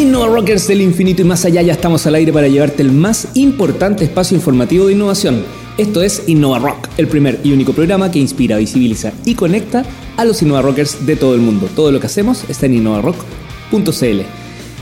Innova Rockers del infinito y más allá, ya estamos al aire para llevarte el más importante espacio informativo de innovación. Esto es Innova Rock, el primer y único programa que inspira, visibiliza y conecta a los Innova Rockers de todo el mundo. Todo lo que hacemos está en innovarock.cl.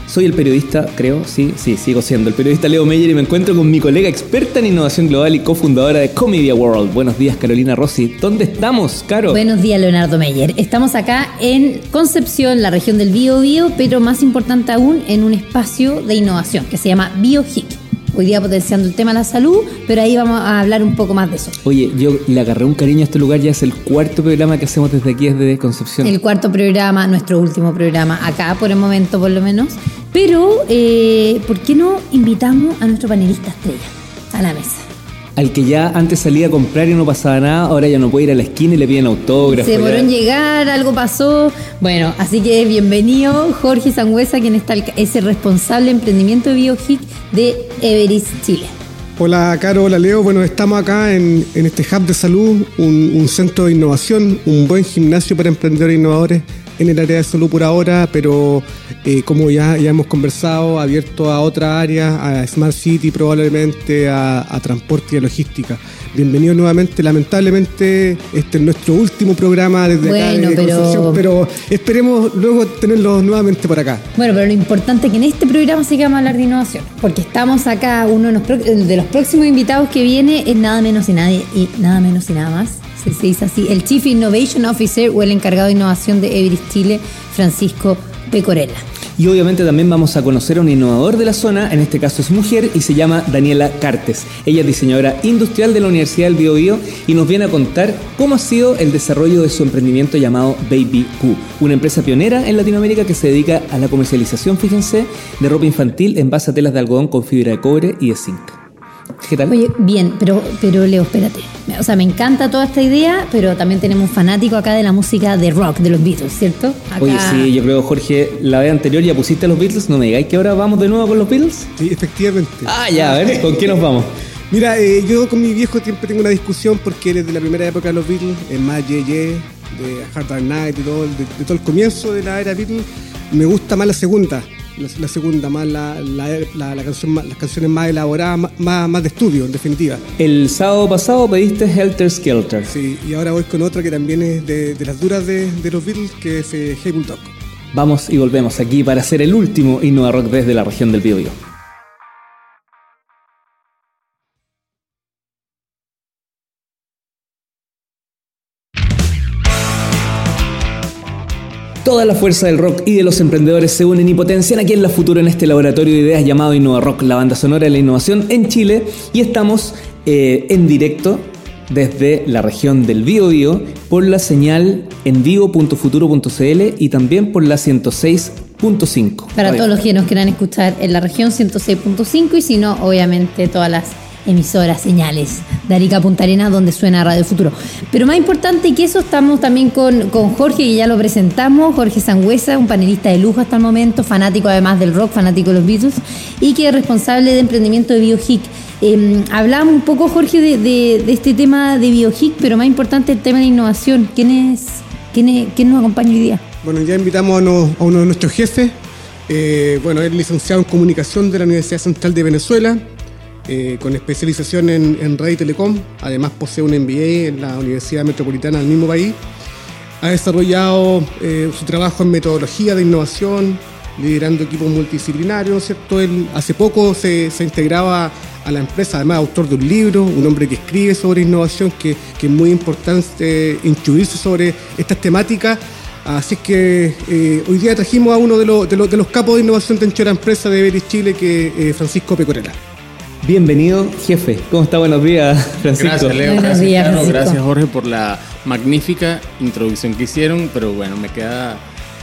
Soy el periodista, creo, sí, sí, sigo siendo el periodista Leo Meyer y me encuentro con mi colega experta en innovación global y cofundadora de Comedia World. Buenos días, Carolina Rossi. ¿Dónde estamos, Caro? Buenos días, Leonardo Meyer. Estamos acá en Concepción, la región del Bio Bio, pero más importante aún, en un espacio de innovación que se llama BioHIC hoy día potenciando el tema de la salud, pero ahí vamos a hablar un poco más de eso. Oye, yo le agarré un cariño a este lugar, ya es el cuarto programa que hacemos desde aquí, desde Concepción. El cuarto programa, nuestro último programa, acá por el momento por lo menos. Pero, eh, ¿por qué no invitamos a nuestro panelista estrella a la mesa? Al que ya antes salía a comprar y no pasaba nada, ahora ya no puede ir a la esquina y le piden autógrafo. Se demoró en llegar, algo pasó. Bueno, así que bienvenido Jorge Sangüesa, quien está, es el responsable de emprendimiento de BioHIC de Everest Chile. Hola Caro, hola Leo. Bueno, estamos acá en, este hub de salud, un, un, centro de innovación, un buen gimnasio para emprendedores e innovadores en el área de salud por ahora, pero eh, como ya, ya hemos conversado, abierto a otra área, a Smart City probablemente, a, transporte y a logística. Bienvenido nuevamente, lamentablemente este es nuestro último programa desde bueno, acá pero... pero esperemos luego tenerlos nuevamente por acá. Bueno, pero lo importante es que en este programa sí que vamos a hablar de innovación, porque estamos acá, uno de los, próximos invitados que viene es nada menos y, nadie, y nada menos y nada más se, dice así, el Chief Innovation Officer o el encargado de innovación de Everest Chile, Francisco Pecorella. Y obviamente también vamos a conocer a un innovador de la zona, en este caso es mujer y se llama Daniela Cartes. Ella es diseñadora industrial de la Universidad del Biobío y nos viene a contar cómo ha sido el desarrollo de su emprendimiento llamado Baby Q, una empresa pionera en Latinoamérica que se dedica a la comercialización, fíjense, de ropa infantil en base a telas de algodón con fibra de cobre y de zinc. ¿Qué tal? Oye, bien, pero, pero Leo, espérate. O sea, me encanta toda esta idea, pero también tenemos un fanático acá de la música de rock, de los Beatles, ¿cierto? Oye, sí, yo creo, Jorge, la vez anterior ya pusiste a los Beatles, no me digáis que ahora vamos de nuevo con los Beatles. Sí, efectivamente. Ah, ya, a ver, ¿con qué nos vamos? Mira, eh, yo con mi viejo siempre tengo una discusión porque él es de la primera época de los Beatles, es más Ye de Hard Dark Night y todo, de, todo el comienzo de la era Beatles. Me gusta más la segunda, la, segunda, más la, la, canción, las canciones más elaboradas, más, más, de estudio, en definitiva. El sábado pasado pediste Helter Skelter. Sí, y ahora voy con otra que también es de, las duras de, los Beatles, que es eh, Hey Bulldog. Vamos y volvemos aquí para hacer el último Innova Rock desde la región del Biobío. La fuerza del rock y de los emprendedores se unen y potencian aquí en la Futuro en este laboratorio de ideas llamado Innova Rock, la banda sonora de la innovación en Chile. Y estamos eh, en directo desde la región del Bio, Bio por la señal en vivo.futuro.cl y también por la 106.5. Para todos los que nos quieran escuchar en la región 106.5 y si no, obviamente todas las emisoras, señales de Arica Punta Arena, donde suena Radio Futuro. Pero más importante que eso, estamos también con, con Jorge, que ya lo presentamos, Jorge Sangüesa, un panelista de lujo hasta el momento, fanático además del rock, fanático de los Beatles, y que es responsable de emprendimiento de BioHIC. Eh, hablamos un poco, Jorge, de, este tema de BioHIC, pero más importante el tema de innovación. ¿Quién es, quién, quién nos acompaña hoy día? Bueno, ya invitamos a, uno de nuestros jefes. Eh, bueno, es licenciado en comunicación de la Universidad Central de Venezuela, eh, con especialización en, en red y telecom. Además posee un MBA en la Universidad Metropolitana del mismo país. Ha desarrollado eh, su trabajo en metodología de innovación, liderando equipos multidisciplinarios, ¿cierto? Él hace poco se, se, integraba a la empresa, además autor de un libro, un hombre que escribe sobre innovación, que, que es muy importante instruirse sobre estas temáticas. Así es que eh, hoy día trajimos a uno de, los, de, de los capos de innovación de la empresa de Beris Chile, que es Francisco Pecorela. Bienvenido, jefe. ¿Cómo está? Buenos días, Francisco. Gracias, Leo. Buenos días, Gracias, Jorge, por la magnífica introducción que hicieron, pero bueno, me queda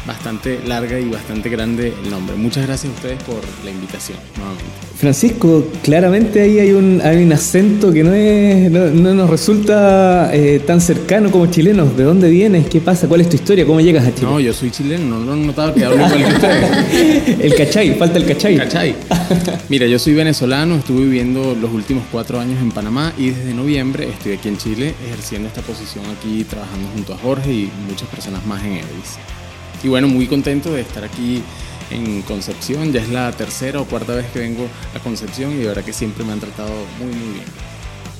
bastante larga y bastante grande el nombre. Muchas gracias a ustedes por la invitación Francisco, claramente ahí hay un, hay un acento que no, es, no, nos resulta eh, tan cercano como chilenos. ¿De dónde vienes? ¿Qué pasa? ¿Cuál es tu historia? ¿Cómo llegas a Chile? No, yo soy chileno, no lo he notado que hablo igual que ustedes. el cachay, falta el cachay. Cachay. Mira, yo soy venezolano, estuve viviendo los últimos cuatro años en Panamá y desde noviembre estoy aquí en Chile ejerciendo esta posición aquí, trabajando junto a Jorge y muchas personas más en Everest. Y bueno, muy contento de estar aquí en Concepción, ya es la tercera o cuarta vez que vengo a Concepción y de verdad que siempre me han tratado muy, muy bien.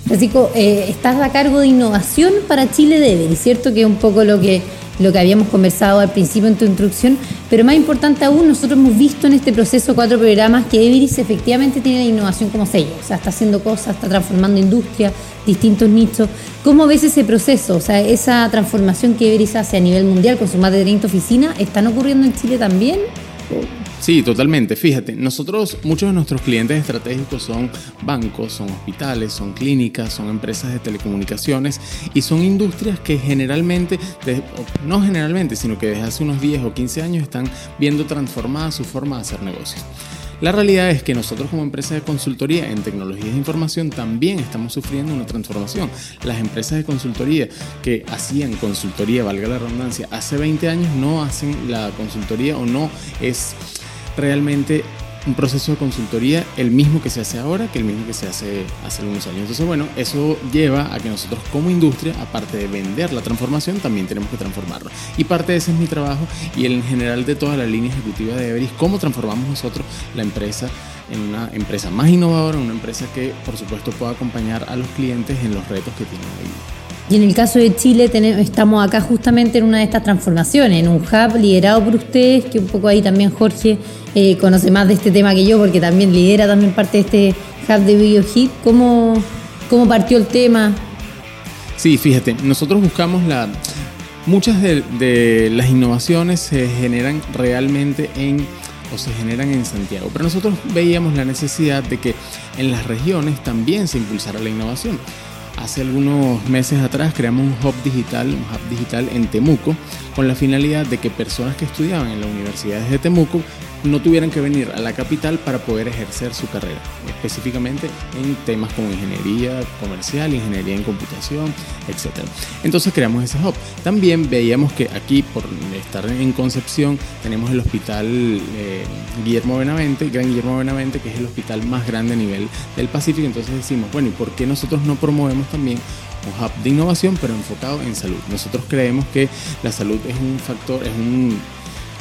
Francisco, eh, estás a cargo de innovación para Chile Delivery, ¿cierto? Que es un poco lo que, lo que habíamos conversado al principio en tu introducción, pero más importante aún, nosotros hemos visto en este proceso cuatro programas que Everis efectivamente tiene la innovación como sello, o sea, está haciendo cosas, está transformando industria, distintos nichos. ¿Cómo ves ese proceso? O sea, esa transformación que Everis hace a nivel mundial con sus más de 30 oficinas, ¿están ocurriendo en Chile también? Sí, totalmente. Fíjate, nosotros, muchos de nuestros clientes estratégicos son bancos, son hospitales, son clínicas, son empresas de telecomunicaciones y son industrias que generalmente, no generalmente, sino que desde hace unos 10 o 15 años están viendo transformada su forma de hacer negocios. La realidad es que nosotros como empresa de consultoría en tecnologías de información también estamos sufriendo una transformación. Las empresas de consultoría que hacían consultoría, valga la redundancia, hace 20 años no hacen la consultoría o no es realmente un proceso de consultoría el mismo que se hace ahora que el mismo que se hace hace algunos años. Entonces, bueno, eso lleva a que nosotros como industria, aparte de vender la transformación, también tenemos que transformarlo. Y parte de ese es mi trabajo y en general de toda la línea ejecutiva de Everis, cómo transformamos nosotros la empresa en una empresa más innovadora, una empresa que por supuesto pueda acompañar a los clientes en los retos que tienen ahí. Y en el caso de Chile estamos acá justamente en una de estas transformaciones, en un hub liderado por ustedes, que un poco ahí también Jorge eh, conoce más de este tema que yo, porque también lidera también parte de este hub de BioHit. ¿Cómo, ¿Cómo partió el tema? Sí, fíjate, nosotros buscamos la... Muchas de, de las innovaciones se generan realmente en o se generan en Santiago. Pero nosotros veíamos la necesidad de que en las regiones también se impulsara la innovación. Hace algunos meses atrás creamos un hub digital, un hub digital en Temuco, con la finalidad de que personas que estudiaban en las universidades de Temuco no tuvieran que venir a la capital para poder ejercer su carrera, específicamente en temas como ingeniería comercial, ingeniería en computación, etc. Entonces creamos ese hub. También veíamos que aquí, por estar en Concepción, tenemos el hospital eh, Guillermo Benavente, Gran Guillermo Benavente, que es el hospital más grande a nivel del Pacífico. Entonces decimos, bueno, ¿y por qué nosotros no promovemos también un hub de innovación, pero enfocado en salud? Nosotros creemos que la salud es un factor, es un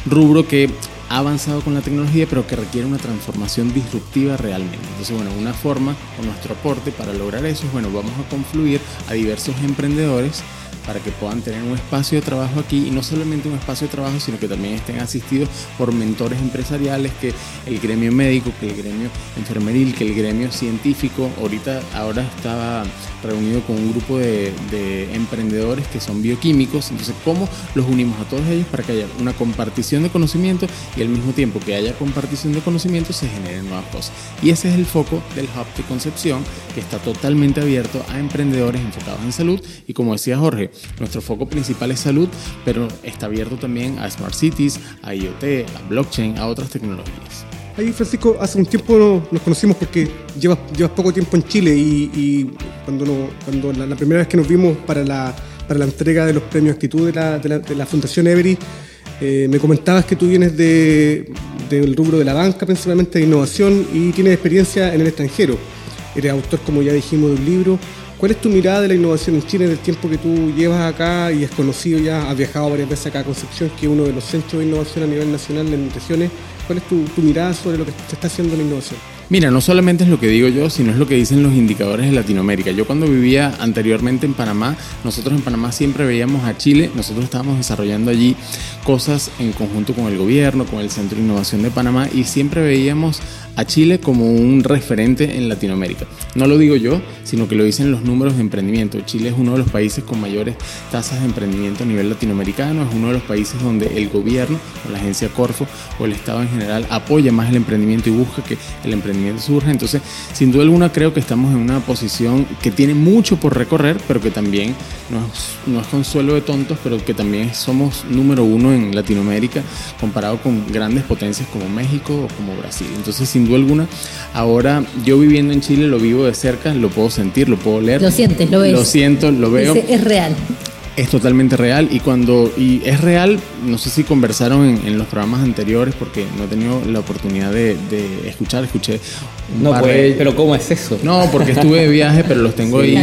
rubro que ha avanzado con la tecnología, pero que requiere una transformación disruptiva realmente. Entonces, bueno, una forma con nuestro aporte para lograr eso es, bueno, vamos a confluir a diversos emprendedores para que puedan tener un espacio de trabajo aquí y no solamente un espacio de trabajo, sino que también estén asistidos por mentores empresariales, que el gremio médico, que el gremio enfermeril, que el gremio científico, ahorita ahora estaba reunido con un grupo de, emprendedores que son bioquímicos, entonces cómo los unimos a todos ellos para que haya una compartición de conocimiento y al mismo tiempo que haya compartición de conocimiento se generen nuevas cosas. Y ese es el foco del Hub de Concepción, que está totalmente abierto a emprendedores enfocados en salud. Y como decía Jorge, nuestro foco principal es salud, pero está abierto también a Smart Cities, a IoT, a blockchain, a otras tecnologías. Ahí, Francisco, hace un tiempo nos conocimos porque llevas, llevas poco tiempo en Chile y, cuando, cuando la, primera vez que nos vimos para la, para la entrega de los premios Actitud de la, de la, Fundación Every, eh, me comentabas que tú vienes de, del rubro de la banca, principalmente de innovación, y tienes experiencia en el extranjero. Eres autor, como ya dijimos, de un libro. ¿Cuál es tu mirada de la innovación en Chile en el tiempo que tú llevas acá y has conocido ya, has viajado varias veces acá a Concepción, que es uno de los centros de innovación a nivel nacional en regiones? ¿Cuál es tu, mirada sobre lo que se está haciendo la innovación? Mira, no solamente es lo que digo yo, sino es lo que dicen los indicadores de Latinoamérica. Yo cuando vivía anteriormente en Panamá, nosotros en Panamá siempre veíamos a Chile, nosotros estábamos desarrollando allí cosas en conjunto con el gobierno, con el Centro de Innovación de Panamá y siempre veíamos a Chile como un referente en Latinoamérica. No lo digo yo, sino que lo dicen los números de emprendimiento. Chile es uno de los países con mayores tasas de emprendimiento a nivel latinoamericano, es uno de los países donde el gobierno o la agencia Corfo o el Estado en general apoya más el emprendimiento y busca que el emprendimiento surja. Entonces, sin duda alguna creo que estamos en una posición que tiene mucho por recorrer, pero que también no es, no es consuelo de tontos, pero que también somos número uno en Latinoamérica comparado con grandes potencias como México o como Brasil. Entonces, sin duda alguna, ahora yo viviendo en Chile lo vivo de cerca, lo puedo sentir, lo puedo leer. Lo sientes, lo ves. Lo siento, lo veo. Es, real. Es totalmente real y cuando y es real, no sé si conversaron en, los programas anteriores porque no he tenido la oportunidad de, escuchar, escuché no, pues, pero ¿cómo es eso? No, porque estuve de viaje, pero los tengo ahí,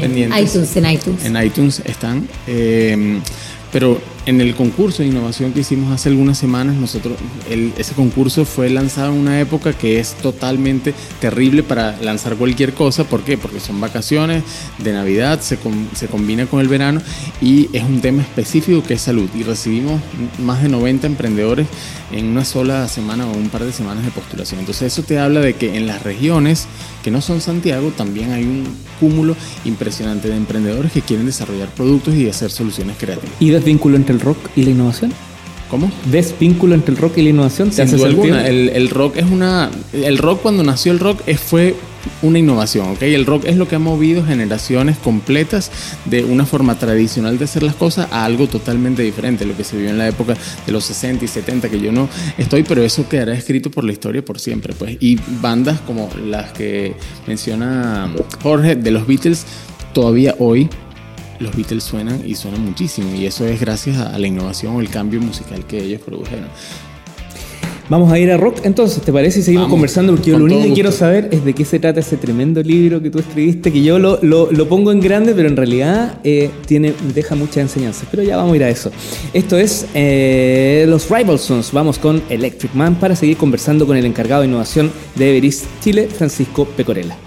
pendientes. iTunes, en iTunes. En iTunes están. Eh, pero en el concurso de innovación que hicimos hace algunas semanas, nosotros, ese concurso fue lanzado en una época que es totalmente terrible para lanzar cualquier cosa. ¿Por qué? Porque son vacaciones de Navidad, se, se combina con el verano y es un tema específico que es salud. Y recibimos más de 90 emprendedores en una sola semana o un par de semanas de postulación. Entonces eso te habla de que en las regiones que no son Santiago también hay un cúmulo impresionante de emprendedores que quieren desarrollar productos y hacer soluciones creativas. ¿Y desvínculo entre el rock y la innovación? ¿Cómo? ¿Desvínculo entre el rock y la innovación? Sin duda alguna. El, el, rock es una. El rock, cuando nació el rock, fue una innovación, ¿ok? El rock es lo que ha movido generaciones completas de una forma tradicional de hacer las cosas a algo totalmente diferente, lo que se vio en la época de los 60 y 70, que yo no estoy, pero eso quedará escrito por la historia por siempre, pues. Y bandas como las que menciona Jorge de los Beatles, todavía hoy los Beatles suenan y suenan muchísimo y eso es gracias a la innovación o el cambio musical que ellos produjeron. Vamos a ir a rock entonces, ¿te parece? Y seguimos conversando porque yo lo único que quiero saber es de qué se trata ese tremendo libro que tú escribiste, que yo lo, lo, pongo en grande, pero en realidad eh, tiene, deja muchas enseñanzas. Pero ya vamos a ir a eso. Esto es eh, los Rivalsons. Vamos con Electric Man para seguir conversando con el encargado de innovación de Everest Chile, Francisco Pecorella.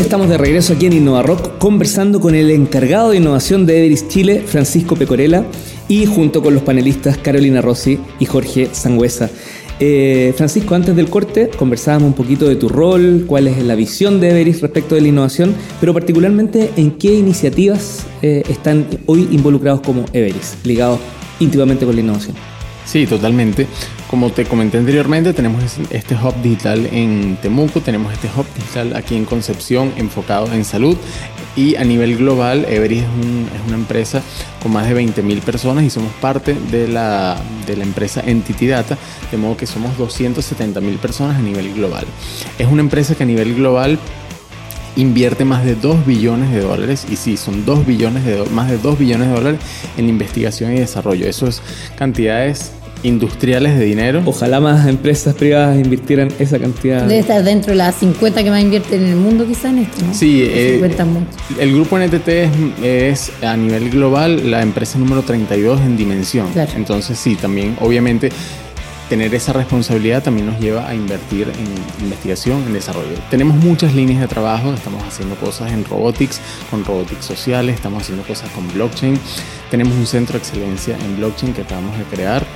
Estamos de regreso aquí en Innova Rock conversando con el encargado de innovación de Everis Chile, Francisco Pecorella, y junto con los panelistas Carolina Rossi y Jorge Sangüesa. Eh, Francisco, antes del corte conversábamos un poquito de tu rol, cuál es la visión de Everis respecto de la innovación, pero particularmente en qué iniciativas eh, están hoy involucrados como Everis, ligados íntimamente con la innovación. Sí, totalmente. Como te comenté anteriormente, tenemos este hub digital en Temuco, tenemos este hub digital aquí en Concepción enfocado en salud y a nivel global Everis es, una empresa con más de 20.000 personas y somos parte de la, de la empresa Entity Data, de modo que somos 270.000 personas a nivel global. Es una empresa que a nivel global invierte más de 2 billones de dólares, y sí, son 2 billones de más de 2 billones de dólares en investigación y desarrollo. Eso es cantidades industriales de dinero. Ojalá más empresas privadas invirtieran esa cantidad. Debe estar dentro de las 50 que más invierten en el mundo quizá en esto, ¿no? Sí, eh, el grupo NTT es, a nivel global la empresa número 32 en dimensión. Entonces sí, también obviamente tener esa responsabilidad también nos lleva a invertir en investigación, en desarrollo. Tenemos muchas líneas de trabajo, estamos haciendo cosas en robotics, con robotics sociales, estamos haciendo cosas con blockchain. Tenemos un centro de excelencia en blockchain que acabamos de crear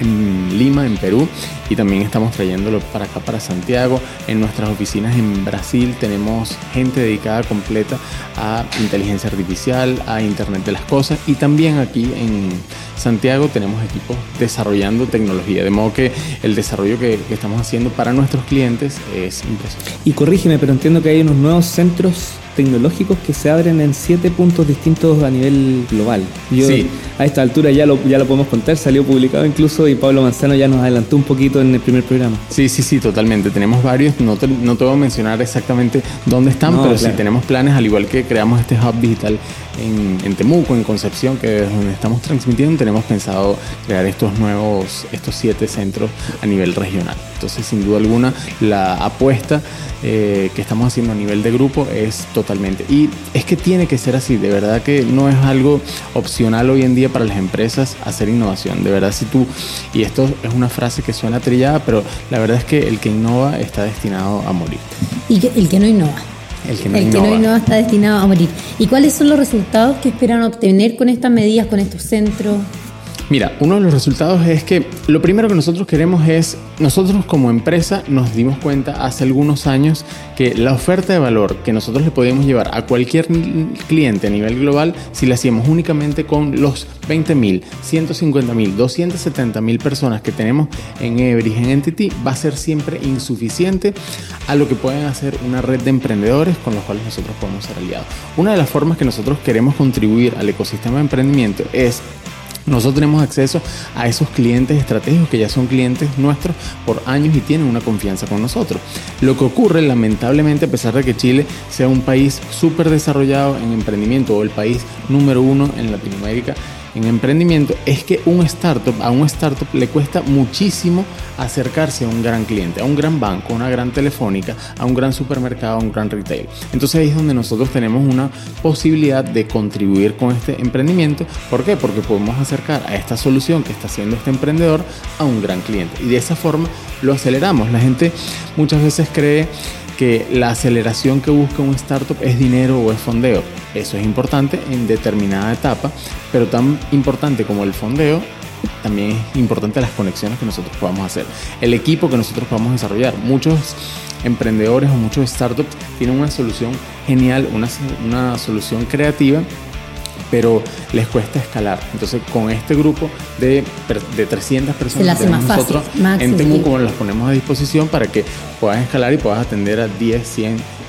en Lima, en Perú, y también estamos trayéndolo para acá, para Santiago. En nuestras oficinas en Brasil tenemos gente dedicada completa a inteligencia artificial, a Internet de las Cosas, y también aquí en Santiago tenemos equipos desarrollando tecnología, de modo que el desarrollo que, estamos haciendo para nuestros clientes es impresionante. Y corrígeme, pero entiendo que hay unos nuevos centros tecnológicos que se abren en siete puntos distintos a nivel global. Yo, A esta altura ya lo, ya lo podemos contar, salió publicado incluso y Pablo Manzano ya nos adelantó un poquito en el primer programa. Sí, sí, sí, totalmente. Tenemos varios, no te, no te voy a mencionar exactamente dónde están, pero sí tenemos planes, al igual que creamos este hub digital en, en, Temuco, en Concepción, que es donde estamos transmitiendo, tenemos pensado crear estos nuevos, estos siete centros a nivel regional. Entonces, sin duda alguna, la apuesta eh, que estamos haciendo a nivel de grupo es totalmente. Y es que tiene que ser así, de verdad que no es algo opcional hoy en día para las empresas hacer innovación. De verdad, si tú, y esto es una frase que suena trillada, pero la verdad es que el que innova está destinado a morir. Y el que no innova. El que no, el innova. que no innova está destinado a morir. ¿Y cuáles son los resultados que esperan obtener con estas medidas, con estos centros? Mira, uno de los resultados es que lo primero que nosotros queremos es, nosotros como empresa nos dimos cuenta hace algunos años que la oferta de valor que nosotros le podíamos llevar a cualquier cliente a nivel global, si la hacíamos únicamente con los 20.000, 150.000, 270.000 personas que tenemos en Everis, en Entity, va a ser siempre insuficiente a lo que pueden hacer una red de emprendedores con los cuales nosotros podemos ser aliados. Una de las formas que nosotros queremos contribuir al ecosistema de emprendimiento es nosotros tenemos acceso a esos clientes estratégicos que ya son clientes nuestros por años y tienen una confianza con nosotros. Lo que ocurre, lamentablemente, a pesar de que Chile sea un país súper desarrollado en emprendimiento o el país número uno en Latinoamérica, en emprendimiento es que un startup, a un startup le cuesta muchísimo acercarse a un gran cliente, a un gran banco, a una gran telefónica, a un gran supermercado, a un gran retail. Entonces ahí es donde nosotros tenemos una posibilidad de contribuir con este emprendimiento. ¿Por qué? Porque podemos acercar a esta solución que está haciendo este emprendedor a un gran cliente. Y de esa forma lo aceleramos. La gente muchas veces cree que la aceleración que busca un startup es dinero o es fondeo. Eso es importante en determinada etapa, pero tan importante como el fondeo, también es importante las conexiones que nosotros podamos hacer, el equipo que nosotros podamos desarrollar. Muchos emprendedores o muchos startups tienen una solución genial, una, una solución creativa pero les cuesta escalar. Entonces, con este grupo de, de 300 personas que tenemos nosotros en Temuco, las ponemos a disposición para que puedas escalar y puedas atender a 10, 100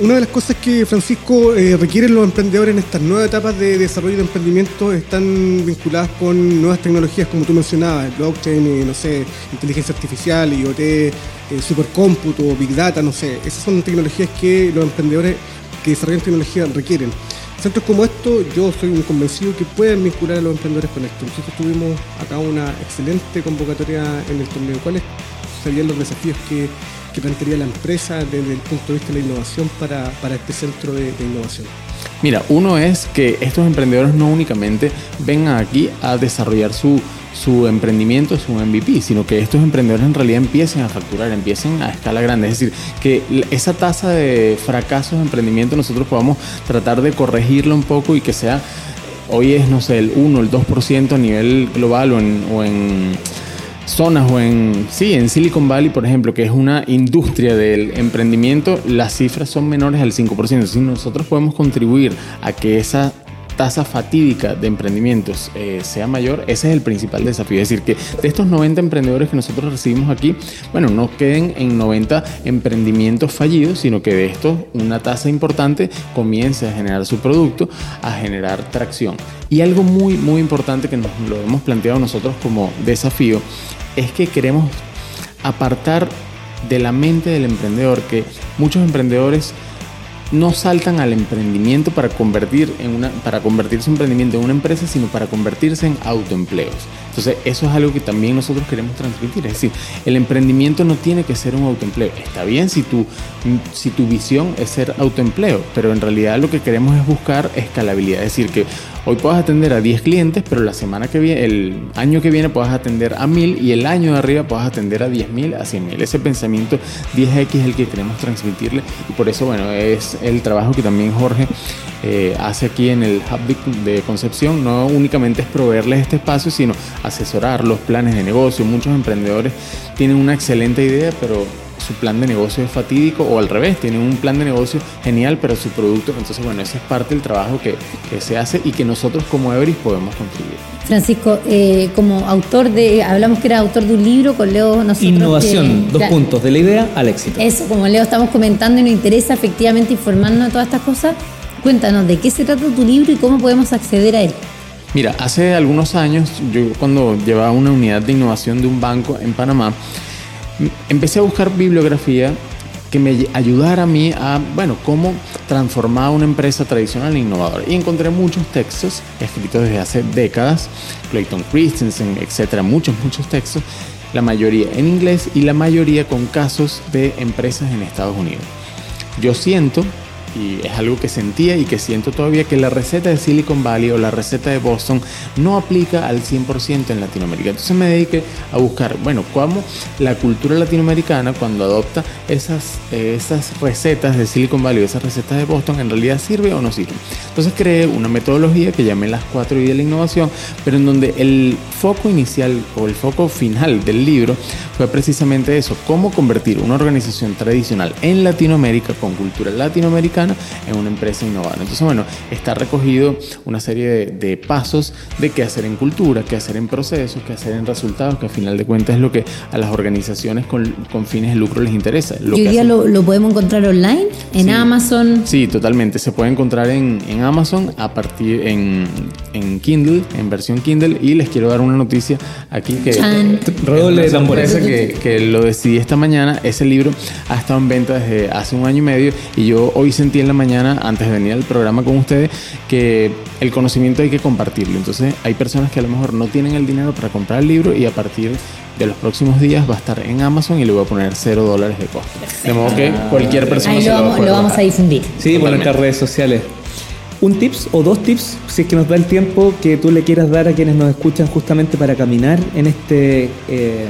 una de las cosas que Francisco eh, requieren los emprendedores en estas nuevas etapas de desarrollo de emprendimiento están vinculadas con nuevas tecnologías, como tú mencionabas, blockchain, eh, no sé, inteligencia artificial, IoT, eh, supercómputo, big data, no sé. Esas son tecnologías que los emprendedores que desarrollan tecnología requieren. Centros como esto, yo soy un convencido que pueden vincular a los emprendedores con esto. Nosotros tuvimos acá una excelente convocatoria en el torneo. ¿Cuáles serían los desafíos que, que plantearía la empresa desde el punto de vista de la innovación para, este centro de innovación? Mira, uno es que estos emprendedores no únicamente vengan aquí a desarrollar su, su emprendimiento es un MVP, sino que estos emprendedores en realidad empiecen a facturar, empiecen a escala grande. Es decir, que esa tasa de fracasos de emprendimiento nosotros podamos tratar de corregirla un poco y que sea, hoy es, no sé, el 1, el 2% a nivel global o en, o en zonas o en, sí, en Silicon Valley, por ejemplo, que es una industria del emprendimiento, las cifras son menores al 5%. Si nosotros podemos contribuir a que esa tasa fatídica de emprendimientos eh, sea mayor, ese es el principal desafío. Es decir, que de estos 90 emprendedores que nosotros recibimos aquí, bueno, no queden en 90 emprendimientos fallidos, sino que de estos una tasa importante comience a generar su producto, a generar tracción. Y algo muy, muy importante que nos lo hemos planteado nosotros como desafío es que queremos apartar de la mente del emprendedor que muchos emprendedores no saltan al emprendimiento para convertir en una para convertir su emprendimiento en una empresa, sino para convertirse en autoempleos. Entonces, eso es algo que también nosotros queremos transmitir. Es decir, el emprendimiento no tiene que ser un autoempleo. Está bien si tu, si tu visión es ser autoempleo, pero en realidad lo que queremos es buscar escalabilidad. Es decir, que hoy puedas atender a 10 clientes, pero la semana que viene, el año que viene puedas atender a 1000 y el año de arriba puedas atender a 10.000, a 100.000. Ese pensamiento 10X es el que queremos transmitirle y por eso, bueno, es el trabajo que también Jorge eh, hace aquí en el Hub de Concepción. No únicamente es proveerles este espacio, sino asesorar los planes de negocio. Muchos emprendedores tienen una excelente idea, pero su plan de negocio es fatídico o al revés, tienen un plan de negocio genial, pero su producto, entonces bueno, ese es parte del trabajo que, se hace y que nosotros como Everis podemos contribuir. Francisco, eh, como autor de, hablamos que era autor de un libro con Leo, nosotros Innovación, dos puntos, de la idea al éxito. Eso, como Leo estamos comentando y nos interesa efectivamente informarnos de todas estas cosas, Cuéntanos de qué se trata tu libro y cómo podemos acceder a él. Mira, hace algunos años, yo cuando llevaba una unidad de innovación de un banco en Panamá, empecé a buscar bibliografía que me ayudara a mí a, bueno, cómo transformar una empresa tradicional e innovadora. Y encontré muchos textos escritos desde hace décadas, Clayton Christensen, etcétera, muchos, muchos textos, la mayoría en inglés y la mayoría con casos de empresas en Estados Unidos. Yo siento y es algo que sentía y que siento todavía que la receta de Silicon Valley o la receta de Boston no aplica al 100% en Latinoamérica. Entonces me dediqué a buscar, bueno, cómo la cultura latinoamericana cuando adopta esas, esas recetas de Silicon Valley o esas recetas de Boston en realidad sirve o no sirve. Entonces creé una metodología que llamé las cuatro I de la innovación, pero en donde el foco inicial o el foco final del libro fue precisamente eso, cómo convertir una organización tradicional en Latinoamérica con cultura latinoamericana en una empresa innovadora. Entonces, bueno, está recogido una serie de, pasos de qué hacer en cultura, qué hacer en procesos, qué hacer en resultados, que al final de cuentas es lo que a las organizaciones con, fines de lucro les interesa. Lo ¿Y hoy día lo, podemos encontrar online? ¿En Amazon? Sí, totalmente. Se puede encontrar en, Amazon a partir en, en, Kindle, en versión Kindle. Y les quiero dar una noticia aquí que... Rodoble que, que lo decidí esta mañana. Ese libro ha estado en venta desde hace un año y medio y yo hoy sentí sentí en la mañana, antes de venir al programa con ustedes, que el conocimiento hay que compartirlo. Entonces hay personas que a lo mejor no tienen el dinero para comprar el libro y a partir de los próximos días va a estar en Amazon y le voy a poner cero dólares de costo. De modo que cualquier persona Ahí se lo va a vamos, lo vamos a difundir. Sí, por nuestras redes sociales. Un tips o dos tips, si es que nos da el tiempo, que tú le quieras dar a quienes nos escuchan justamente para caminar en este eh,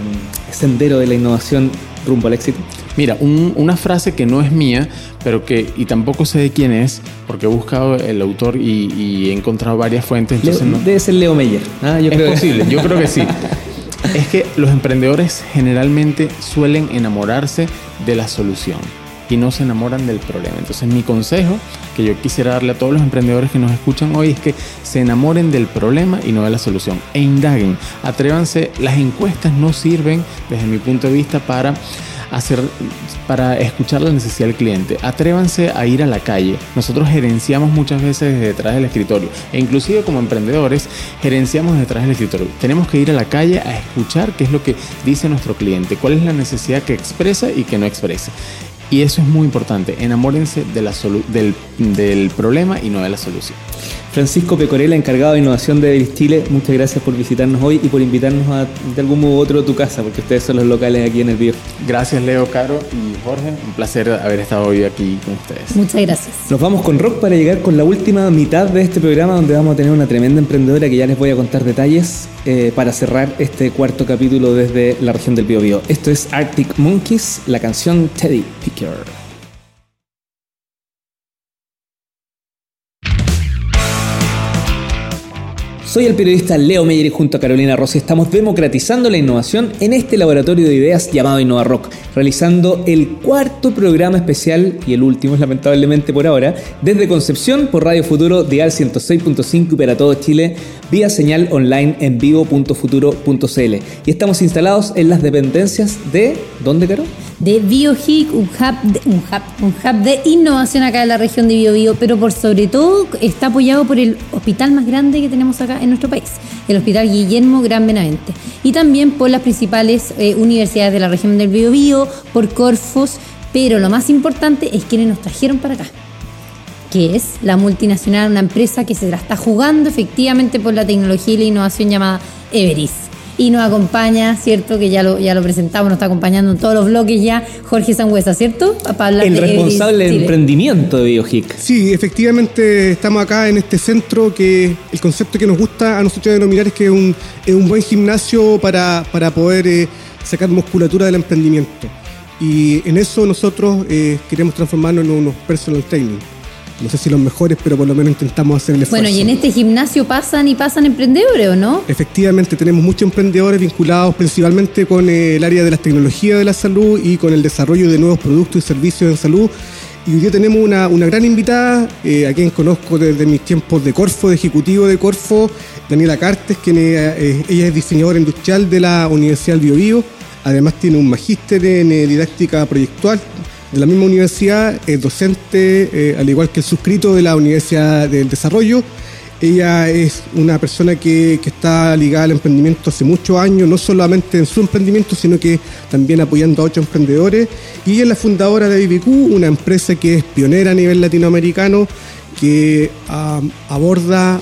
sendero de la innovación rumbo al éxito. Mira, un- una frase que no es mía, pero que, y tampoco sé de quién es, porque he buscado el autor y, y he encontrado varias fuentes, Leo- no- Debe ser Leo Meyer. ¿ah? Yo es creo que- posible, yo creo que sí. Es que los emprendedores generalmente suelen enamorarse de la solución y no se enamoran del problema. Entonces mi consejo que yo quisiera darle a todos los emprendedores que nos escuchan hoy es que se enamoren del problema y no de la solución e indaguen, atrévanse, las encuestas no sirven desde mi punto de vista para hacer para escuchar la necesidad del cliente. Atrévanse a ir a la calle. Nosotros gerenciamos muchas veces desde detrás del escritorio e inclusive como emprendedores gerenciamos detrás del escritorio. Tenemos que ir a la calle a escuchar qué es lo que dice nuestro cliente, cuál es la necesidad que expresa y que no expresa. Y eso es muy importante. Enamórense del problema y no de la solución. Francisco Pecorella, encargado de innovación de Chile, muchas gracias por visitarnos hoy y por invitarnos a, de algún modo u otro a tu casa, porque ustedes son los locales aquí en el Bio. Gracias Leo, Caro y Jorge. Un placer haber estado hoy aquí con ustedes. Muchas gracias. Nos vamos con rock para llegar con la última mitad de este programa donde vamos a tener una tremenda emprendedora que ya les voy a contar detalles eh, para cerrar este cuarto capítulo desde la región del Biobío. Esto es Arctic Monkeys, la canción Teddy Picker. Soy el periodista Leo Meyer y junto a Carolina Rossi estamos democratizando la innovación en este laboratorio de ideas llamado InnovaRock, realizando el cuarto programa especial y el último, lamentablemente por ahora, desde Concepción por Radio Futuro Dial 106.5 y para todo Chile, vía señal online en vivo.futuro.cl. Y estamos instalados en las dependencias de... ¿Dónde, Caro? de BioHIC, un hub, de, un, hub, un hub de innovación acá en la región de Biobío, pero por sobre todo está apoyado por el hospital más grande que tenemos acá en nuestro país, el Hospital Guillermo Gran Benavente, y también por las principales eh, universidades de la región del Biobío, por Corfos, pero lo más importante es quienes nos trajeron para acá que es la multinacional, una empresa que se la está jugando efectivamente por la tecnología y la innovación llamada Everis. Y nos acompaña, ¿cierto? Que ya lo, ya lo presentamos, nos está acompañando en todos los bloques ya Jorge Sangüesa, ¿cierto? Para hablar El de responsable de Chile. emprendimiento de BioHIC. Sí, efectivamente estamos acá en este centro que el concepto que nos gusta a nosotros denominar es que es un, es un buen gimnasio para, para poder eh, sacar musculatura del emprendimiento. Y en eso nosotros eh, queremos transformarnos en unos personal training. No sé si los mejores, pero por lo menos intentamos hacer el esfuerzo. Bueno, y en este gimnasio pasan y pasan emprendedores, ¿o no? Efectivamente, tenemos muchos emprendedores vinculados principalmente con eh, el área de las tecnologías de la salud y con el desarrollo de nuevos productos y servicios en salud. Y hoy día tenemos una, una gran invitada, eh, a quien conozco desde mis tiempos de Corfo, de ejecutivo de Corfo, Daniela Cartes, quien eh, eh, ella es diseñadora industrial de la Universidad del Biobío. Además tiene un magíster en eh, didáctica proyectual de la misma universidad, es docente, eh, al igual que el suscrito de la Universidad del Desarrollo. Ella es una persona que, que está ligada al emprendimiento hace muchos años, no solamente en su emprendimiento, sino que también apoyando a otros emprendedores. Y es la fundadora de BBQ, una empresa que es pionera a nivel latinoamericano, que ah, aborda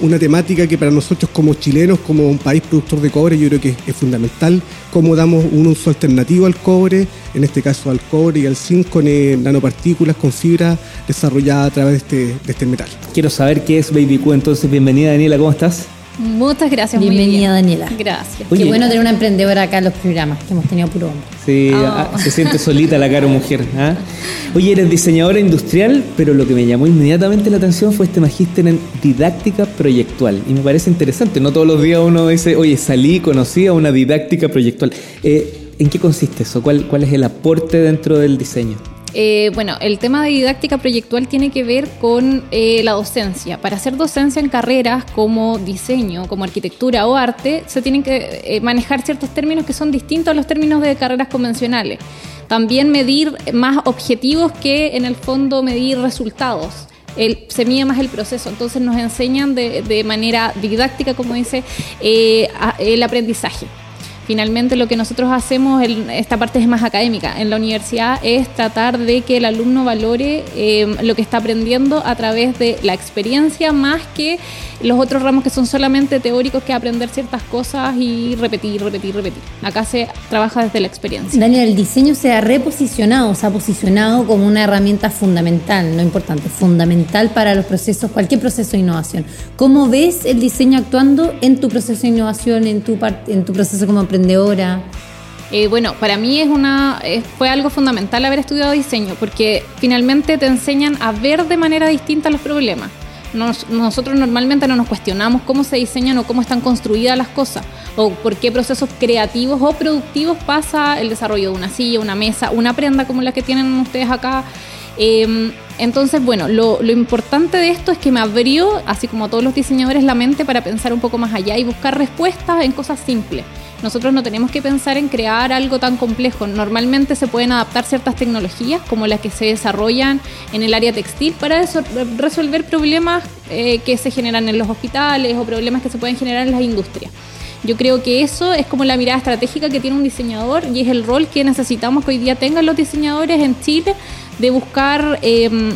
una temática que para nosotros como chilenos, como un país productor de cobre, yo creo que es, fundamental, cómo damos un uso alternativo al cobre, en este caso al cobre y al zinc con eh, nanopartículas, con fibra desarrollada a través de este, de este metal. Quiero saber qué es Baby Q, entonces bienvenida Daniela, ¿cómo estás? Muchas gracias. muy Bienvenida, bien. Daniela. Gracias. Oye. Qué bueno tener una emprendedora acá en los programas, que hemos tenido puro hombre. Sí, Oh. ah, se siente solita la cara mujer. ¿ah? Oye, eres diseñadora industrial, pero lo que me llamó inmediatamente la atención fue este magíster en didáctica proyectual. Y me parece interesante, no todos los días uno dice, oye, salí, conocí a una didáctica proyectual. Eh, ¿En qué consiste eso? ¿Cuál, ¿Cuál es el aporte dentro del diseño? Eh, bueno, el tema de didáctica proyectual tiene que ver con eh, la docencia. Para hacer docencia en carreras como diseño, como arquitectura o arte, se tienen que eh, manejar ciertos términos que son distintos a los términos de carreras convencionales. También medir más objetivos que en el fondo medir resultados. El- se mide más el proceso, entonces nos enseñan de, de manera didáctica, como dice, eh, el aprendizaje. Finalmente lo que nosotros hacemos, esta parte es más académica, en la universidad es tratar de que el alumno valore eh, lo que está aprendiendo a través de la experiencia más que los otros ramos que son solamente teóricos que aprender ciertas cosas y repetir, repetir, repetir. Acá se trabaja desde la experiencia. Daniel, el diseño se ha reposicionado, se ha posicionado como una herramienta fundamental, no importante, fundamental para los procesos, cualquier proceso de innovación. ¿Cómo ves el diseño actuando en tu proceso de innovación, en tu, proceso como emprendedora? Eh, bueno, para mí es una, fue algo fundamental haber estudiado diseño, porque finalmente te enseñan a ver de manera distinta los problemas nosotros normalmente no nos cuestionamos cómo se diseñan o cómo están construidas las cosas, o por qué procesos creativos o productivos pasa el desarrollo de una silla, una mesa, una prenda como la que tienen ustedes acá. Em, entonces, bueno, lo, importante de esto es que me abrió, así como a todos los diseñadores, la mente para pensar un poco más allá y buscar respuestas en cosas simples. Nosotros no tenemos que pensar en crear algo tan complejo. Normalmente se pueden adaptar ciertas tecnologías como las que se desarrollan en el área textil para resolver problemas eh, que se generan en los hospitales o problemas que se pueden generar en las industrias. Yo creo que eso es como la mirada estratégica que tiene un diseñador y es el rol que necesitamos que hoy día tengan los diseñadores en Chile de buscar em,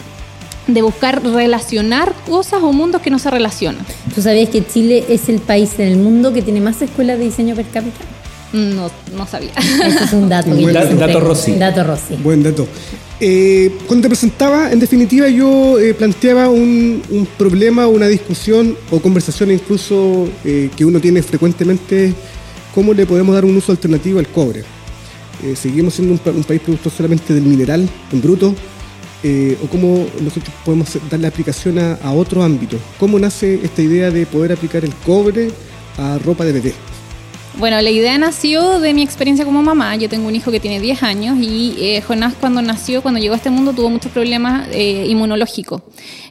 de buscar relacionar cosas o mundos que no se relacionan. ¿Tú sabías que Chile es el país en el mundo que tiene más escuelas de diseño per cápita? No, no sabía. Ese es un dato. un dato Rossi. Dato Rossi. Buen dato. Eh, cuando te presentaba, en definitiva, yo eh, planteaba un, un, problema, una discusión o conversación incluso eh, que uno tiene frecuentemente, cómo le podemos dar un uso alternativo al cobre. Seguimos siendo un, un país productor solamente del mineral en bruto, eh, o cómo nosotros podemos darle aplicación a, a, otro ámbito. ¿Cómo nace esta idea de poder aplicar el cobre a ropa de bebé? Bueno, la idea nació de mi experiencia como mamá. Yo tengo un hijo que tiene 10 años y eh, Jonás cuando nació, cuando llegó a este mundo, tuvo muchos problemas eh, inmunológicos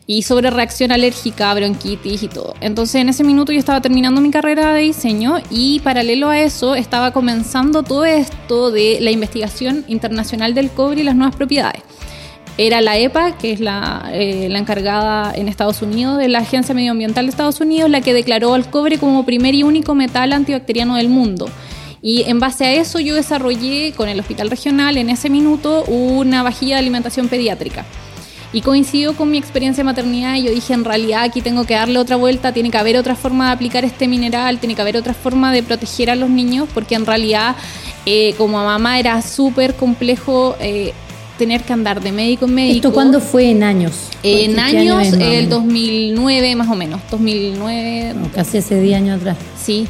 y sobre reacción alérgica, bronquitis y todo. Entonces en ese minuto yo estaba terminando mi carrera de diseño y paralelo a eso estaba comenzando todo esto de la investigación internacional del cobre y las nuevas propiedades era la EPA, que es la, eh, la, encargada en Estados Unidos de la Agencia Medioambiental de Estados Unidos, la que declaró al cobre como primer y único metal antibacteriano del mundo. Y en base a eso yo desarrollé con el Hospital Regional en ese minuto una vajilla de alimentación pediátrica. Y coincidió con mi experiencia de maternidad y yo dije, en realidad aquí tengo que darle otra vuelta, tiene que haber otra forma de aplicar este mineral, tiene que haber otra forma de proteger a los niños, porque en realidad eh, como mamá era súper complejo eh, tener que andar de médico en médico. ¿Esto cuándo fue en años? En años, el 2009 más o menos, 2009. casi hace 10 años atrás. Sí,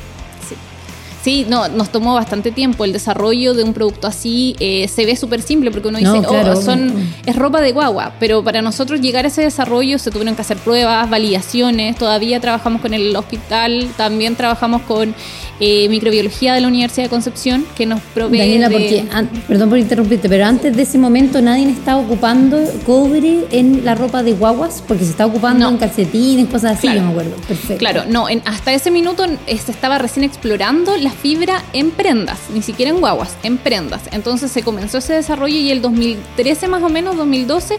Sí, no, nos tomó bastante tiempo. El desarrollo de un producto así eh, se ve súper simple porque uno dice, oh, son, es ropa de guagua. Pero para nosotros llegar a ese desarrollo se tuvieron que hacer pruebas, validaciones. Todavía trabajamos con el hospital, también trabajamos con eh, microbiología de la Universidad de Concepción, que nos provee. Daniela, porque, perdón por interrumpirte, pero antes de ese momento nadie estaba ocupando cobre en la ropa de guaguas, porque se estaba ocupando en calcetines, cosas así, yo me acuerdo. Perfecto. Claro, no, hasta ese minuto se estaba recién explorando la fibra en prendas, ni siquiera en guaguas, en prendas. Entonces se comenzó ese desarrollo y el 2013 más o menos, 2012,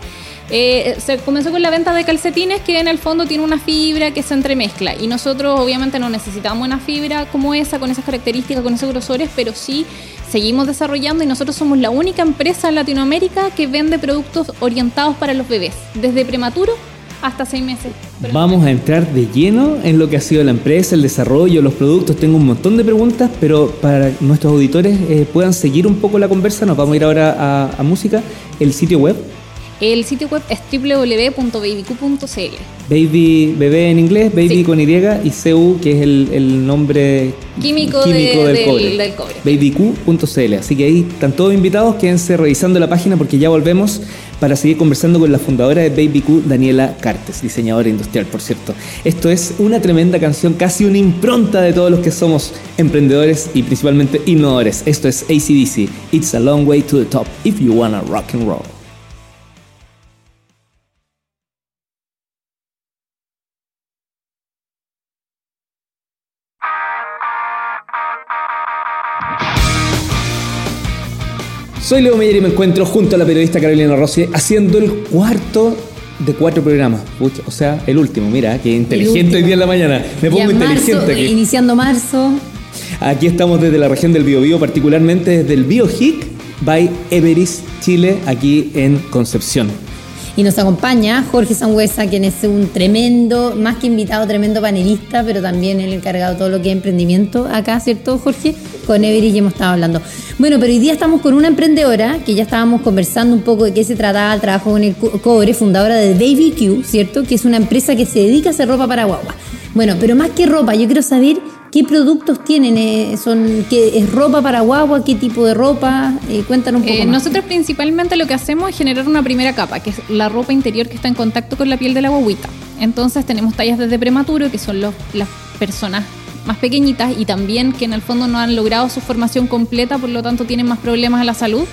eh, se comenzó con la venta de calcetines que en el fondo tiene una fibra que se entremezcla. Y nosotros obviamente no necesitamos una fibra como esa, con esas características, con esos grosores, pero sí seguimos desarrollando y nosotros somos la única empresa en Latinoamérica que vende productos orientados para los bebés, desde prematuro hasta seis meses. Vamos a entrar de lleno en lo que ha sido la empresa, el desarrollo, los productos. Tengo un montón de preguntas, pero para nuestros auditores eh, puedan seguir un poco la conversa, nos vamos a ir ahora a, a música. El sitio web el sitio web es www.babyq.cl. Baby, bebé en inglés, baby con Y y CU, que es el, nombre químico, del, cobre. Babyq.cl. Así que ahí están todos invitados, quédense revisando la página porque ya volvemos para seguir conversando con la fundadora de BabyQ, Daniela Cartes, diseñadora industrial, por cierto. Esto es una tremenda canción, casi una impronta de todos los que somos emprendedores y principalmente innovadores. Esto es ACDC, It's a Long Way to the Top if you wanna rock and roll. Soy Leo Meyer y me encuentro junto a la periodista Carolina Rossi haciendo el cuarto de cuatro programas. o sea, el último. Mira, qué inteligente hoy día en la mañana. Me pongo inteligente aquí. Iniciando marzo. Aquí estamos desde la región del Biobío, particularmente desde el BioHIC by Everis Chile, aquí en Concepción. Y nos acompaña Jorge Sangüesa, quien es un tremendo, más que invitado, tremendo panelista, pero también el encargado de todo lo que es emprendimiento acá, ¿cierto, Jorge? Con Everis ya hemos estado hablando. Bueno, pero hoy día estamos con una emprendedora que ya estábamos conversando un poco de qué se trataba el trabajo con el cobre, fundadora de Baby Q, ¿cierto? Que es una empresa que se dedica a hacer ropa para guagua. Bueno, pero más que ropa, yo quiero saber ¿Qué productos tienen? Eh, son, ¿qué, ¿Es ropa para guagua? ¿Qué tipo de ropa? Eh, cuéntanos un poco eh, Nosotros principalmente lo que hacemos es generar una primera capa, que es la ropa interior que está en contacto con la piel de la guaguita. Entonces tenemos tallas desde prematuro, que son los, las personas más pequeñitas y también que en el fondo no han logrado su formación completa, por lo tanto tienen más problemas a la salud.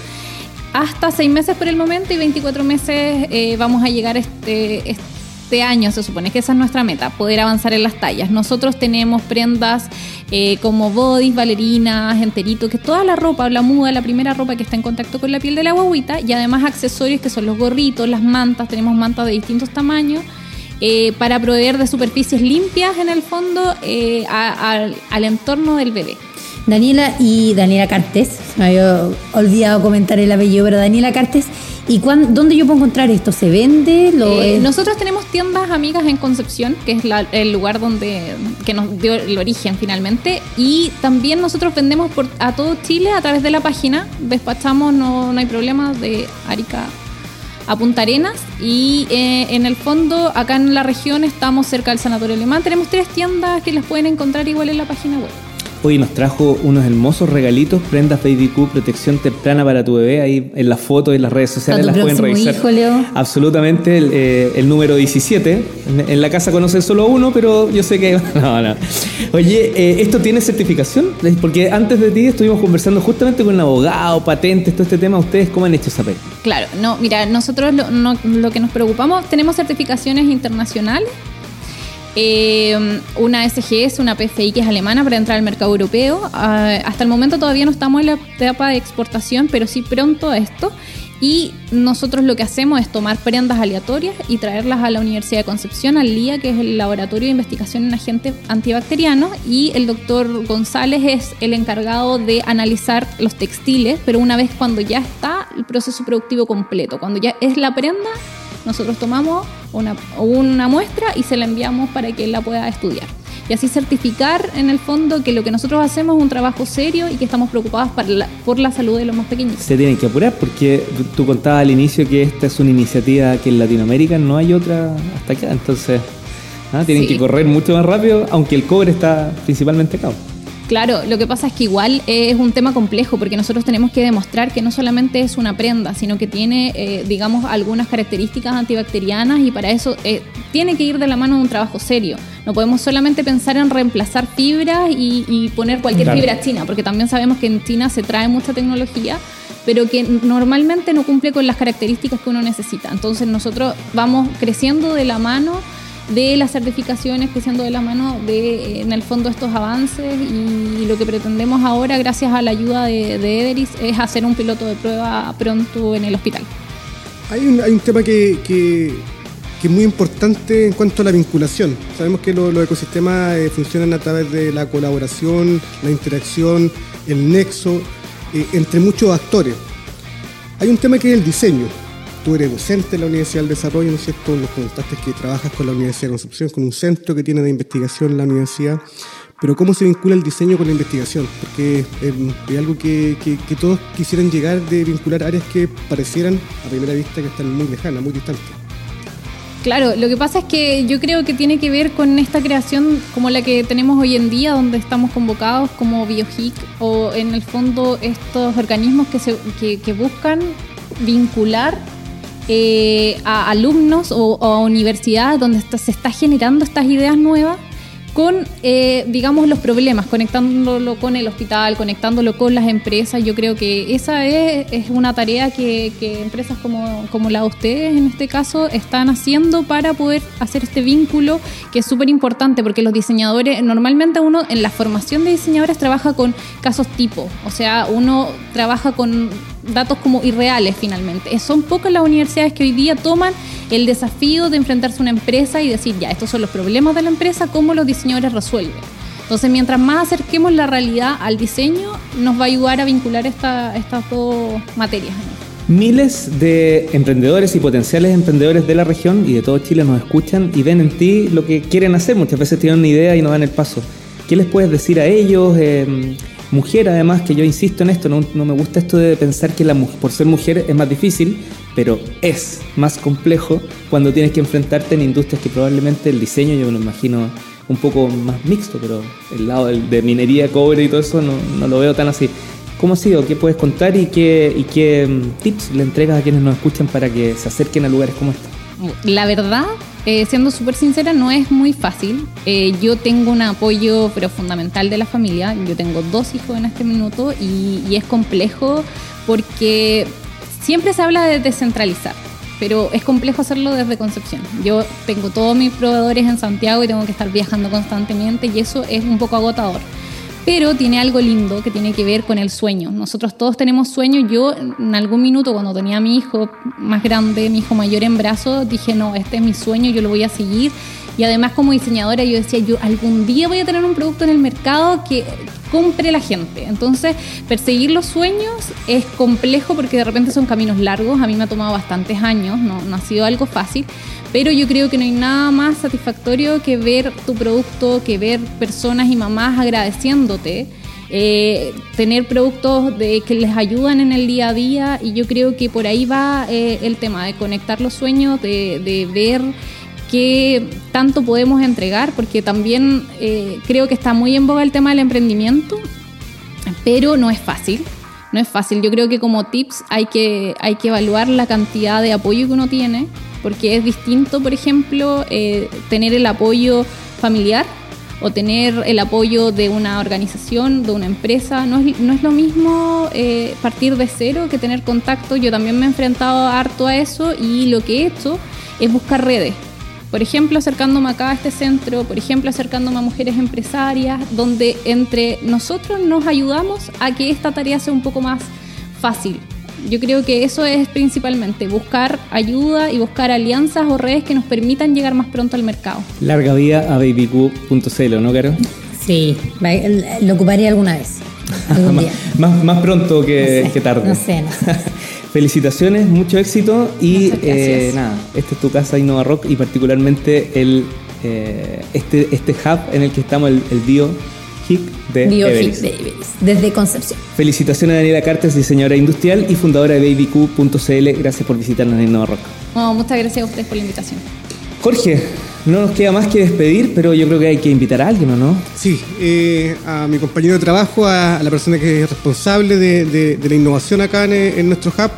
Hasta seis meses por el momento y 24 meses vamos a llegar este, este este año se supone que esa es nuestra meta, poder avanzar en las tallas. Nosotros tenemos prendas eh, como bodys, bailarinas, enteritos, que toda la ropa, la muda, la primera ropa que está en contacto con la piel de la guaguita y además accesorios que son los gorritos, las mantas, tenemos mantas de distintos tamaños. Eh, para proveer de superficies limpias en el fondo eh, al entorno del bebé. Daniela y Daniela Cartes, me había olvidado comentar el apellido, pero Daniela Cartes, ¿y dónde yo puedo encontrar esto? ¿Se vende? Eh, nosotros tenemos tiendas amigas en Concepción, que es el lugar donde que nos dio el origen finalmente, y también nosotros vendemos por, a todo Chile a través de la página, despachamos, no, no hay problema, de Arica a Punta Arenas y eh, en el fondo acá en la región estamos cerca del Sanatorio Alemán. Tenemos tres tiendas que las pueden encontrar igual en la página web. Hoy nos trajo unos hermosos regalitos, prendas Baby Q, protección temprana para tu bebé. Ahí en las fotos y en las redes sociales las pueden revisar. Absolutamente, el, eh, número 17. En, la casa conocen solo uno, pero yo sé que. No, no. Oye, eh, ¿esto tiene certificación? Porque antes de ti estuvimos conversando justamente con un abogado, patentes, todo este tema. ¿Ustedes cómo han hecho esa? Claro, no, mira, nosotros lo, lo que nos preocupamos, tenemos certificaciones internacionales eh, una SGS, una PFI que es alemana para entrar al mercado europeo. Ah, hasta el momento todavía no estamos en la etapa de exportación, pero sí pronto a esto. Y nosotros lo que hacemos es tomar prendas aleatorias y traerlas a la Universidad de Concepción, al LIA, que es el Laboratorio de Investigación en Agentes Antibacterianos, y el doctor González es el encargado de analizar los textiles, pero una vez cuando ya está el proceso productivo completo, cuando ya es la prenda, nosotros tomamos una, una muestra y se la enviamos para que él la pueda estudiar. Y así certificar en el fondo que lo que nosotros hacemos es un trabajo serio y que estamos preocupados por la salud de los más pequeños. Se tienen que apurar porque tú contabas al inicio que esta es una iniciativa que en Latinoamérica no hay otra hasta acá. Entonces, ¿ah? tienen que correr mucho más rápido, aunque el cobre está principalmente acá. Claro, lo que pasa es que igual es un tema complejo porque nosotros tenemos que demostrar que no solamente es una prenda, sino que tiene, eh, digamos, algunas características antibacterianas y para eso eh, tiene que ir de la mano de un trabajo serio. No podemos solamente pensar en reemplazar fibras y, poner cualquier fibra china, porque también sabemos que en China se trae mucha tecnología pero que normalmente no cumple con las características que uno necesita. Entonces nosotros vamos creciendo de la mano de las certificaciones, creciendo de la mano de, en el fondo, estos avances y lo que pretendemos ahora, gracias a la ayuda de, de Everis, es hacer un piloto de prueba pronto en el hospital. Hay un, hay un tema que, que, es muy importante en cuanto a la vinculación. Sabemos que los ecosistemas eh, funcionan a través de la colaboración, la interacción, el nexo eh, entre muchos actores. Hay un tema que es el diseño tú eres docente en la Universidad del Desarrollo, ¿no es cierto? Nos contaste que trabajas con la Universidad de Concepción, con un centro que tiene de investigación en la universidad. Pero ¿cómo se vincula el diseño con la investigación? Porque es, algo que, todos quisieran llegar de vincular áreas que parecieran a primera vista que están muy lejanas, muy distantes. Claro, lo que pasa es que yo creo que tiene que ver con esta creación como la que tenemos hoy en día, donde estamos convocados como BioHIC o en el fondo estos organismos que, se, que buscan vincular eh, a alumnos o, a universidades donde se está generando estas ideas nuevas con, eh, digamos, los problemas, conectándolo con el hospital, conectándolo con las empresas. Yo creo que esa es, una tarea que, empresas como, como, la de ustedes, en este caso, están haciendo para poder hacer este vínculo que es súper importante, porque los diseñadores, normalmente uno en la formación de diseñadores trabaja con casos tipo, o sea, uno trabaja con datos como irreales finalmente. Son pocas las universidades que hoy día toman el desafío de enfrentarse a una empresa y decir, ya, estos son los problemas de la empresa, ¿cómo los diseñadores resuelven? Entonces, mientras más acerquemos la realidad al diseño, nos va a ayudar a vincular esta, estas dos materias. Miles de emprendedores y potenciales emprendedores de la región y de todo Chile nos escuchan y ven en ti lo que quieren hacer. Muchas veces tienen una idea y no dan el paso. ¿Qué les puedes decir a ellos? Eh, mujer, además, que yo insisto en esto, no, no, me gusta esto de pensar que la, por ser mujer es más difícil, pero es más complejo cuando tienes que enfrentarte en industrias que probablemente el diseño, yo me lo imagino un poco más mixto, pero el lado de minería, cobre y todo eso no, no lo veo tan así. ¿Cómo ha sido? ¿Qué puedes contar y qué, y qué mm, tips le entregas a quienes nos escuchan para que se acerquen a lugares como este? La verdad, eh, siendo súper sincera, no es muy fácil. Eh, yo tengo un apoyo pero fundamental de la familia. Yo tengo dos hijos en este minuto y, y es complejo porque siempre se habla de descentralizar pero es complejo hacerlo desde Concepción. Yo tengo todos mis proveedores en Santiago y tengo que estar viajando constantemente y eso es un poco agotador pero tiene algo lindo que tiene que ver con el sueño. Nosotros todos tenemos sueños. Yo en algún minuto cuando tenía a mi hijo más grande, mi hijo mayor en brazos, dije, no, este es mi sueño, yo lo voy a seguir. Y además como diseñadora yo decía, yo algún día voy a tener un producto en el mercado que compre la gente. Entonces, perseguir los sueños es complejo porque de repente son caminos largos. A mí me ha tomado bastantes años, no, ha sido algo fácil pero yo creo que no hay nada más satisfactorio que ver tu producto, que ver personas y mamás agradeciéndote. Eh, tener productos de, que les ayudan en el día a día y yo creo que por ahí va eh, el tema de conectar los sueños, de, ver qué tanto podemos entregar, porque también eh, creo que está muy en boga el tema del emprendimiento, pero no es fácil. No es fácil. Yo creo que como tips hay que, hay que evaluar la cantidad de apoyo que uno tiene, porque es distinto, por ejemplo, eh, tener el apoyo familiar o tener el apoyo de una organización, de una empresa. No es, no es lo mismo eh, partir de cero que tener contacto. Yo también me he enfrentado harto a eso y lo que he hecho es buscar redes. Por ejemplo, acercándome acá a este centro, por ejemplo, acercándome a mujeres empresarias, donde entre nosotros nos ayudamos a que esta tarea sea un poco más fácil. Yo creo que eso es principalmente, buscar ayuda y buscar alianzas o redes que nos permitan llegar más pronto al mercado. Larga vida a babyq.cl, ¿no, Caro? Sí, lo ocuparía alguna vez. Algún día. más, más, pronto que, que tarde. No sé, no sé. Felicitaciones, mucho éxito y eh, nada, esta es tu casa Innova Rock y particularmente el, eh, este, este hub en el que estamos, el, el Bio de Everest. desde Concepción. Felicitaciones a Daniela Cartes, diseñadora industrial y fundadora de babyq.cl. Gracias por visitarnos en Innova Rock. muchas gracias a ustedes por la invitación. Jorge, no nos queda más que despedir, pero yo creo que hay que invitar a alguien, ¿o no? Sí, eh, a mi compañero de trabajo, a, la persona que es responsable de, la innovación acá en, nuestro hub.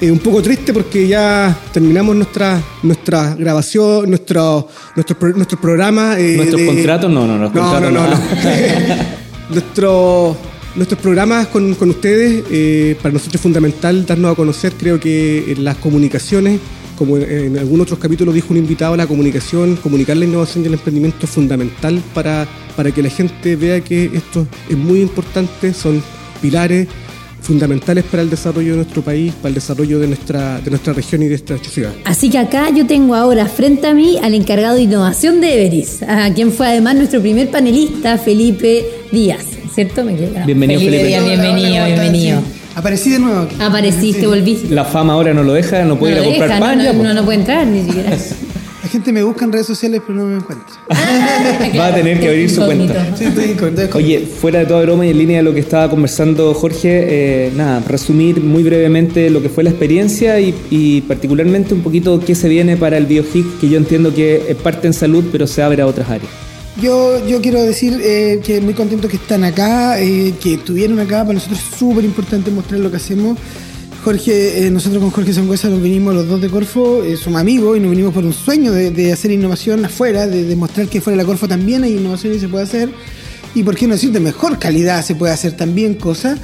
Eh, un poco triste porque ya terminamos nuestra nuestra grabación, nuestro nuestro, nuestro programa. Eh, ¿Nuestros contratos? No, no, no, no, no, no, nuestro, nuestros programas con, con ustedes, para nosotros es fundamental darnos a conocer, creo que en las comunicaciones como en algún otro capítulo dijo un invitado, la comunicación, comunicar la innovación y el emprendimiento es fundamental para, para que la gente vea que esto es muy importante, son pilares fundamentales para el desarrollo de nuestro país, para el desarrollo de nuestra, de nuestra región y de esta ciudad. Así que acá yo tengo ahora frente a mí al encargado de innovación de Everis, a quien fue además nuestro primer panelista, Felipe Díaz, ¿cierto? Bienvenido, Felipe. Díaz, bienvenido, bienvenido. Aparecí de nuevo aquí. Apareciste, volviste. La fama ahora no lo deja, no puede ir a comprar pan. No, no, no, puede entrar ni siquiera. La gente me busca en redes sociales, pero no me encuentra. Va a tener que abrir su cuenta. Sí, estoy incógnito. Oye, fuera de toda broma y en línea de lo que estaba conversando Jorge, eh, nada, resumir muy brevemente lo que fue la experiencia y, particularmente un poquito qué se viene para el BioHIC, que yo entiendo que es parte en salud, pero se abre a otras áreas. Yo, yo quiero decir eh, que muy contento que están acá, eh, que estuvieron acá. Para nosotros es súper importante mostrar lo que hacemos. Jorge, eh, nosotros con Jorge Sangüesa nos vinimos los dos de Corfo, somos amigos y nos vinimos por un sueño de, hacer innovación afuera, de demostrar que fuera de la Corfo también hay innovación y se puede hacer. Y por qué no decir de mejor calidad se puede hacer también cosas.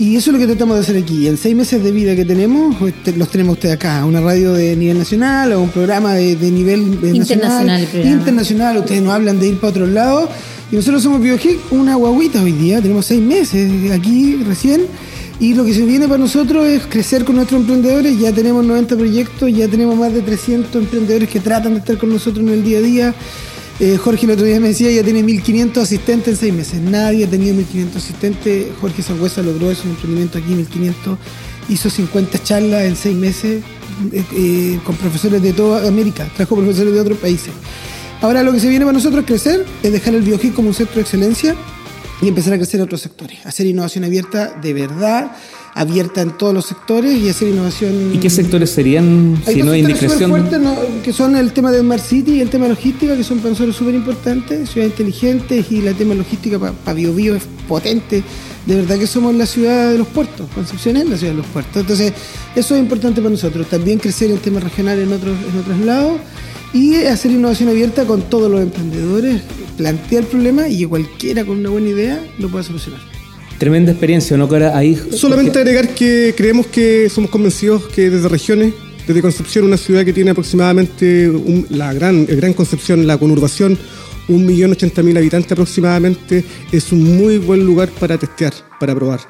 Y eso es lo que tratamos de hacer aquí. En seis meses de vida que tenemos, los tenemos ustedes acá. Una radio de nivel nacional o un programa de, nivel eh, internacional. internacional. Ustedes nos hablan de ir para otro lado. Y nosotros somos BioHic, una guaguita hoy día. Tenemos seis meses aquí recién. Y lo que se viene para nosotros es crecer con nuestros emprendedores. Ya tenemos 90 proyectos, ya tenemos más de 300 emprendedores que tratan de estar con nosotros en el día a día. Eh, Jorge el otro día me decía, ya tiene 1.500 asistentes en seis meses. Nadie ha tenido 1.500 asistentes. Jorge Sangüesa logró eso, un emprendimiento aquí, 1.500. Hizo 50 charlas en seis meses eh, eh, con profesores de toda América. Trajo profesores de otros países. Ahora lo que se viene para nosotros es crecer, es dejar el BioGIC como un centro de excelencia y empezar a crecer en otros sectores. Hacer innovación abierta de verdad, abierta en todos los sectores y hacer innovación... ¿Y qué sectores serían, Hay si no indiscreción? superfuertes, ¿no? que son el tema de Smart City y el tema de logística, que son para nosotros súper importantes, ciudades inteligentes y el tema de logística para pa Bio Bio es potente. De verdad que somos la ciudad de los puertos, Concepción es la ciudad de los puertos. Entonces, eso es importante para nosotros. También crecer en temas regionales en otros, en otros lados y hacer innovación abierta con todos los emprendedores, plantear el problema y que cualquiera con una buena idea lo pueda solucionar. Tremenda experiencia, ¿no, Cora? Ahí, Solamente agregar que creemos que somos convencidos que desde regiones, desde Concepción, una ciudad que tiene aproximadamente un- la gran, el gran Concepción, la conurbación, un millón ochenta mil habitantes aproximadamente, es un muy buen lugar para testear, para probar.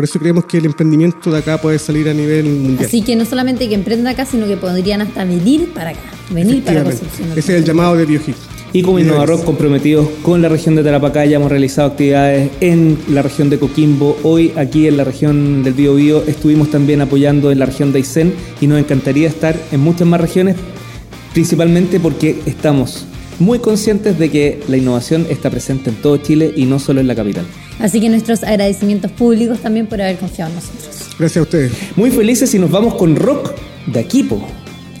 Por eso creemos que el emprendimiento de acá puede salir a nivel mundial. Así que no solamente que emprenda acá, sino que podrían hasta venir para acá. Venir para. Concepción. Ese es el llamado de BioGIC. Y como Innovarrock comprometidos con la región de Tarapacá, ya hemos realizado actividades en la región de Coquimbo. Hoy aquí en la región del Biobío estuvimos también apoyando en la región de Aysén y nos encantaría estar en muchas más regiones, principalmente porque estamos muy conscientes de que la innovación está presente en todo Chile y no solo en la capital. Así que nuestros agradecimientos públicos también por haber confiado en nosotros. Gracias a ustedes. Muy felices y nos vamos con rock de equipo,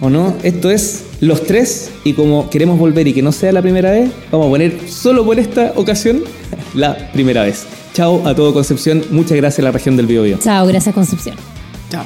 ¿o no? Esto es los tres y como queremos volver y que no sea la primera vez, vamos a poner solo por esta ocasión la primera vez. Chao a todo Concepción, muchas gracias a la región del Biobío. Chao, gracias Concepción. Chao.